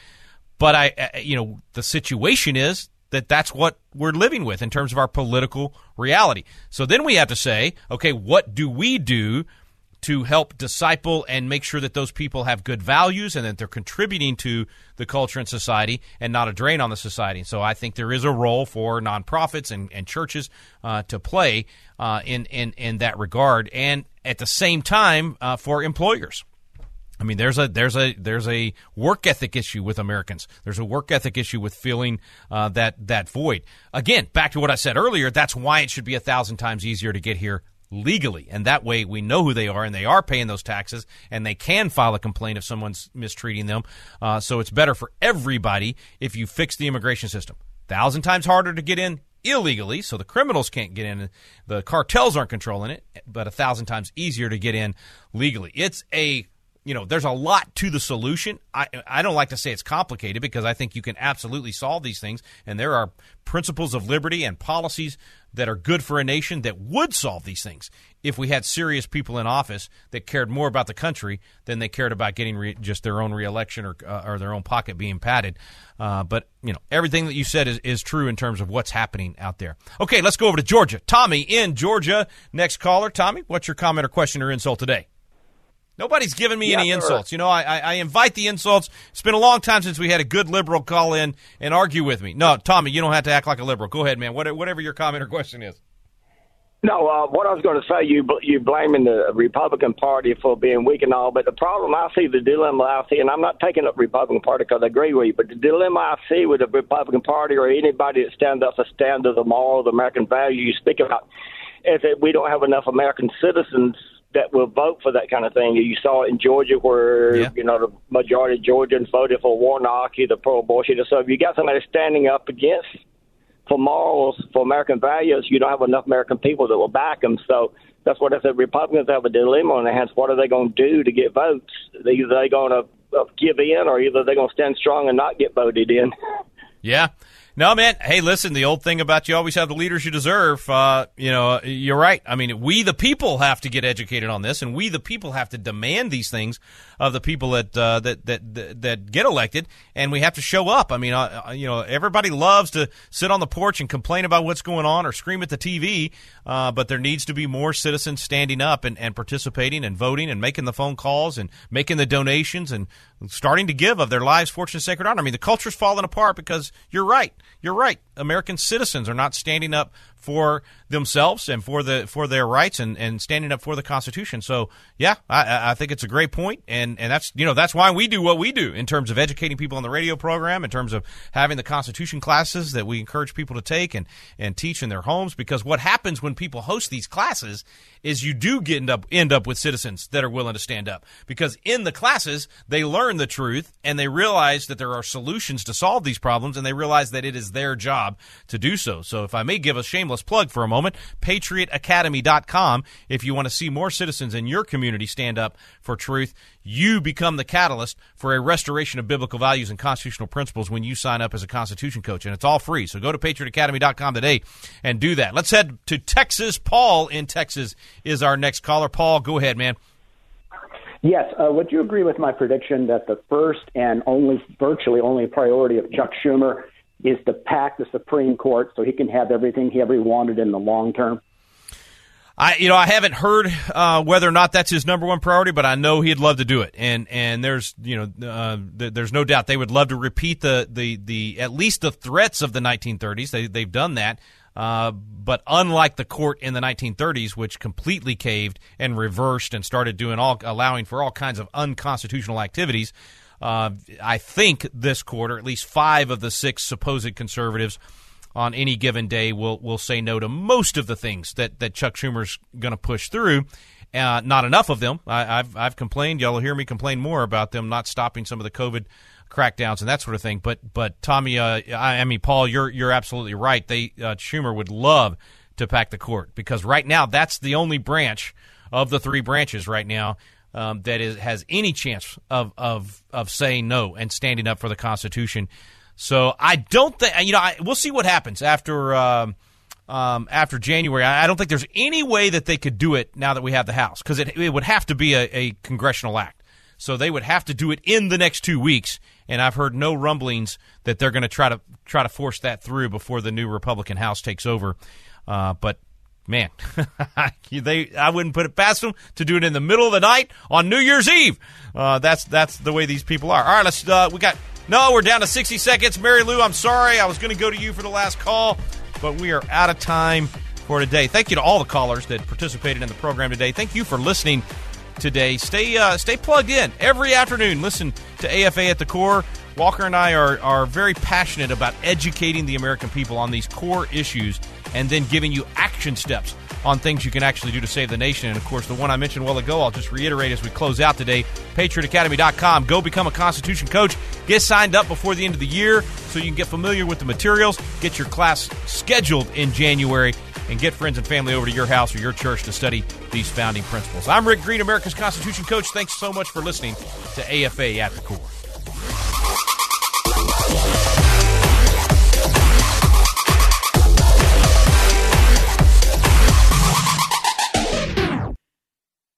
But I, uh, you know the situation is that that's what we're living with in terms of our political reality. So then we have to say, okay, what do we do to help disciple and make sure that those people have good values and that they're contributing to the culture and society and not a drain on the society. So I think there is a role for nonprofits and, and churches uh, to play uh, in, in, in that regard, and at the same time uh, for employers. I mean, there's a there's a there's a work ethic issue with Americans. There's a work ethic issue with filling uh, that that void. Again, back to what I said earlier. That's why it should be a thousand times easier to get here legally. And that way we know who they are and they are paying those taxes and they can file a complaint if someone's mistreating them. Uh, so it's better for everybody if you fix the immigration system. Thousand times harder to get in illegally, so the criminals can't get in. The cartels aren't controlling it, but a thousand times easier to get in legally. It's a you know, there's a lot to the solution. I I don't like to say it's complicated because I think you can absolutely solve these things, and there are principles of liberty and policies that are good for a nation that would solve these things if we had serious people in office that cared more about the country than they cared about getting re- just their own reelection or uh, or their own pocket being padded. Uh, but you know, everything that you said is, is true in terms of what's happening out there. Okay, let's go over to Georgia. Tommy in Georgia, next caller. Tommy, what's your comment or question or insult today? Nobody's given me Yeah, any sure. insults. You know, I, I, I invite the insults. It's been a long time since we had a good liberal call in and argue with me. No, Tommy, you don't have to act like a liberal. Go ahead, man. What, whatever your comment or question is. No, uh, what I was going to say, you bl- you blaming the Republican Party for being weak and all, but the problem I see, the dilemma I see, and I'm not taking up Republican Party because I agree with you, but the dilemma I see with the Republican Party or anybody that stands up for standards of the moral, the American value you speak about, is that we don't have enough American citizens that will vote for that kind of thing. You saw it in Georgia where, you know, the majority of Georgians voted for Warnock, the pro-abortion. So if you got somebody standing up against for morals, for American values, you don't have enough American people that will back them. So that's what I said. Republicans have a dilemma on their hands. What are they going to do to get votes? Either they going to uh, give in, or either they're going to stand strong and not get voted in. Yeah. No, man. Hey, listen, the old thing about you always have the leaders you deserve. Uh, you know, you're right. I mean, we the people have to get educated on this, and we the people have to demand these things of the people that uh, that, that that that get elected, and we have to show up. I mean, uh, uh, you know, everybody loves to sit on the porch and complain about what's going on or scream at the TV, uh, but there needs to be more citizens standing up and, and participating and voting and making the phone calls and making the donations and starting to give of their lives, fortune, sacred honor. I mean, the culture's falling apart because you're right. You're right. American citizens are not standing up for themselves and for the for their rights and, and standing up for the Constitution. So yeah, I, I think it's a great point, and and that's you know that's why we do what we do in terms of educating people on the radio program, in terms of having the Constitution classes that we encourage people to take and and teach in their homes. Because what happens when people host these classes is you do get end up end up with citizens that are willing to stand up because in the classes they learn the truth and they realize that there are solutions to solve these problems and they realize that it is their job to do so. So if I may give a shameless plug for a moment, patriotacademy.com if you want to see more citizens in your community stand up for truth, you become the catalyst for a restoration of biblical values and constitutional principles when you sign up as a constitution coach and it's all free. So go to patriotacademy.com today and do that. Let's head to Texas. Paul in Texas is our next caller. Paul, go ahead, man. Yes. Uh, would you agree with my prediction that the first and only, virtually only priority of Chuck Schumer is to pack the Supreme Court so he can have everything he ever wanted in the long term? I, you know, I haven't heard uh, whether or not that's his number one priority, but I know he'd love to do it, and and there's you know uh, th- there's no doubt they would love to repeat the the the at least the threats of the 1930s. They they've done that, uh, but unlike the court in the 1930s, which completely caved and reversed and started doing all allowing for all kinds of unconstitutional activities, uh, I think this quarter at least five of the six supposed conservatives on any given day will will say no to most of the things that, that Chuck Schumer's going to push through. Uh, not enough of them. I, have I've complained. Y'all will hear me complain more about them not stopping some of the COVID crackdowns and that sort of thing. But but Tommy, uh, I, I mean Paul, you're you're absolutely right. They uh, Schumer would love to pack the court because right now that's the only branch of the three branches right now um, that is has any chance of of of saying no and standing up for the Constitution. So I don't think you know. I, we'll see what happens after um, um, after January. I, I don't think there's any way that they could do it now that we have the House because it, it would have to be a, a congressional act. So they would have to do it in the next two weeks. And I've heard no rumblings that they're going to try to try to force that through before the new Republican House takes over. Uh, but man, they I wouldn't put it past them to do it in the middle of the night on New Year's Eve. Uh, that's that's the way these people are. All right, let's. Uh, we got no. We're down to sixty seconds. Mary Lou, I'm sorry. I was going to go to you for the last call, but we are out of time for today. Thank you to all the callers that participated in the program today. Thank you for listening today. Stay uh, stay plugged in every afternoon. Listen to AFA at the core. Walker and I are, are very passionate about educating the American people on these core issues and then giving you action steps on things you can actually do to save the nation. And of course, the one I mentioned a while ago, I'll just reiterate as we close out today patriotacademy.com. Go become a Constitution coach. Get signed up before the end of the year so you can get familiar with the materials. Get your class scheduled in January and get friends and family over to your house or your church to study these founding principles. I'm Rick Green, America's Constitution coach. Thanks so much for listening to AFA at the core.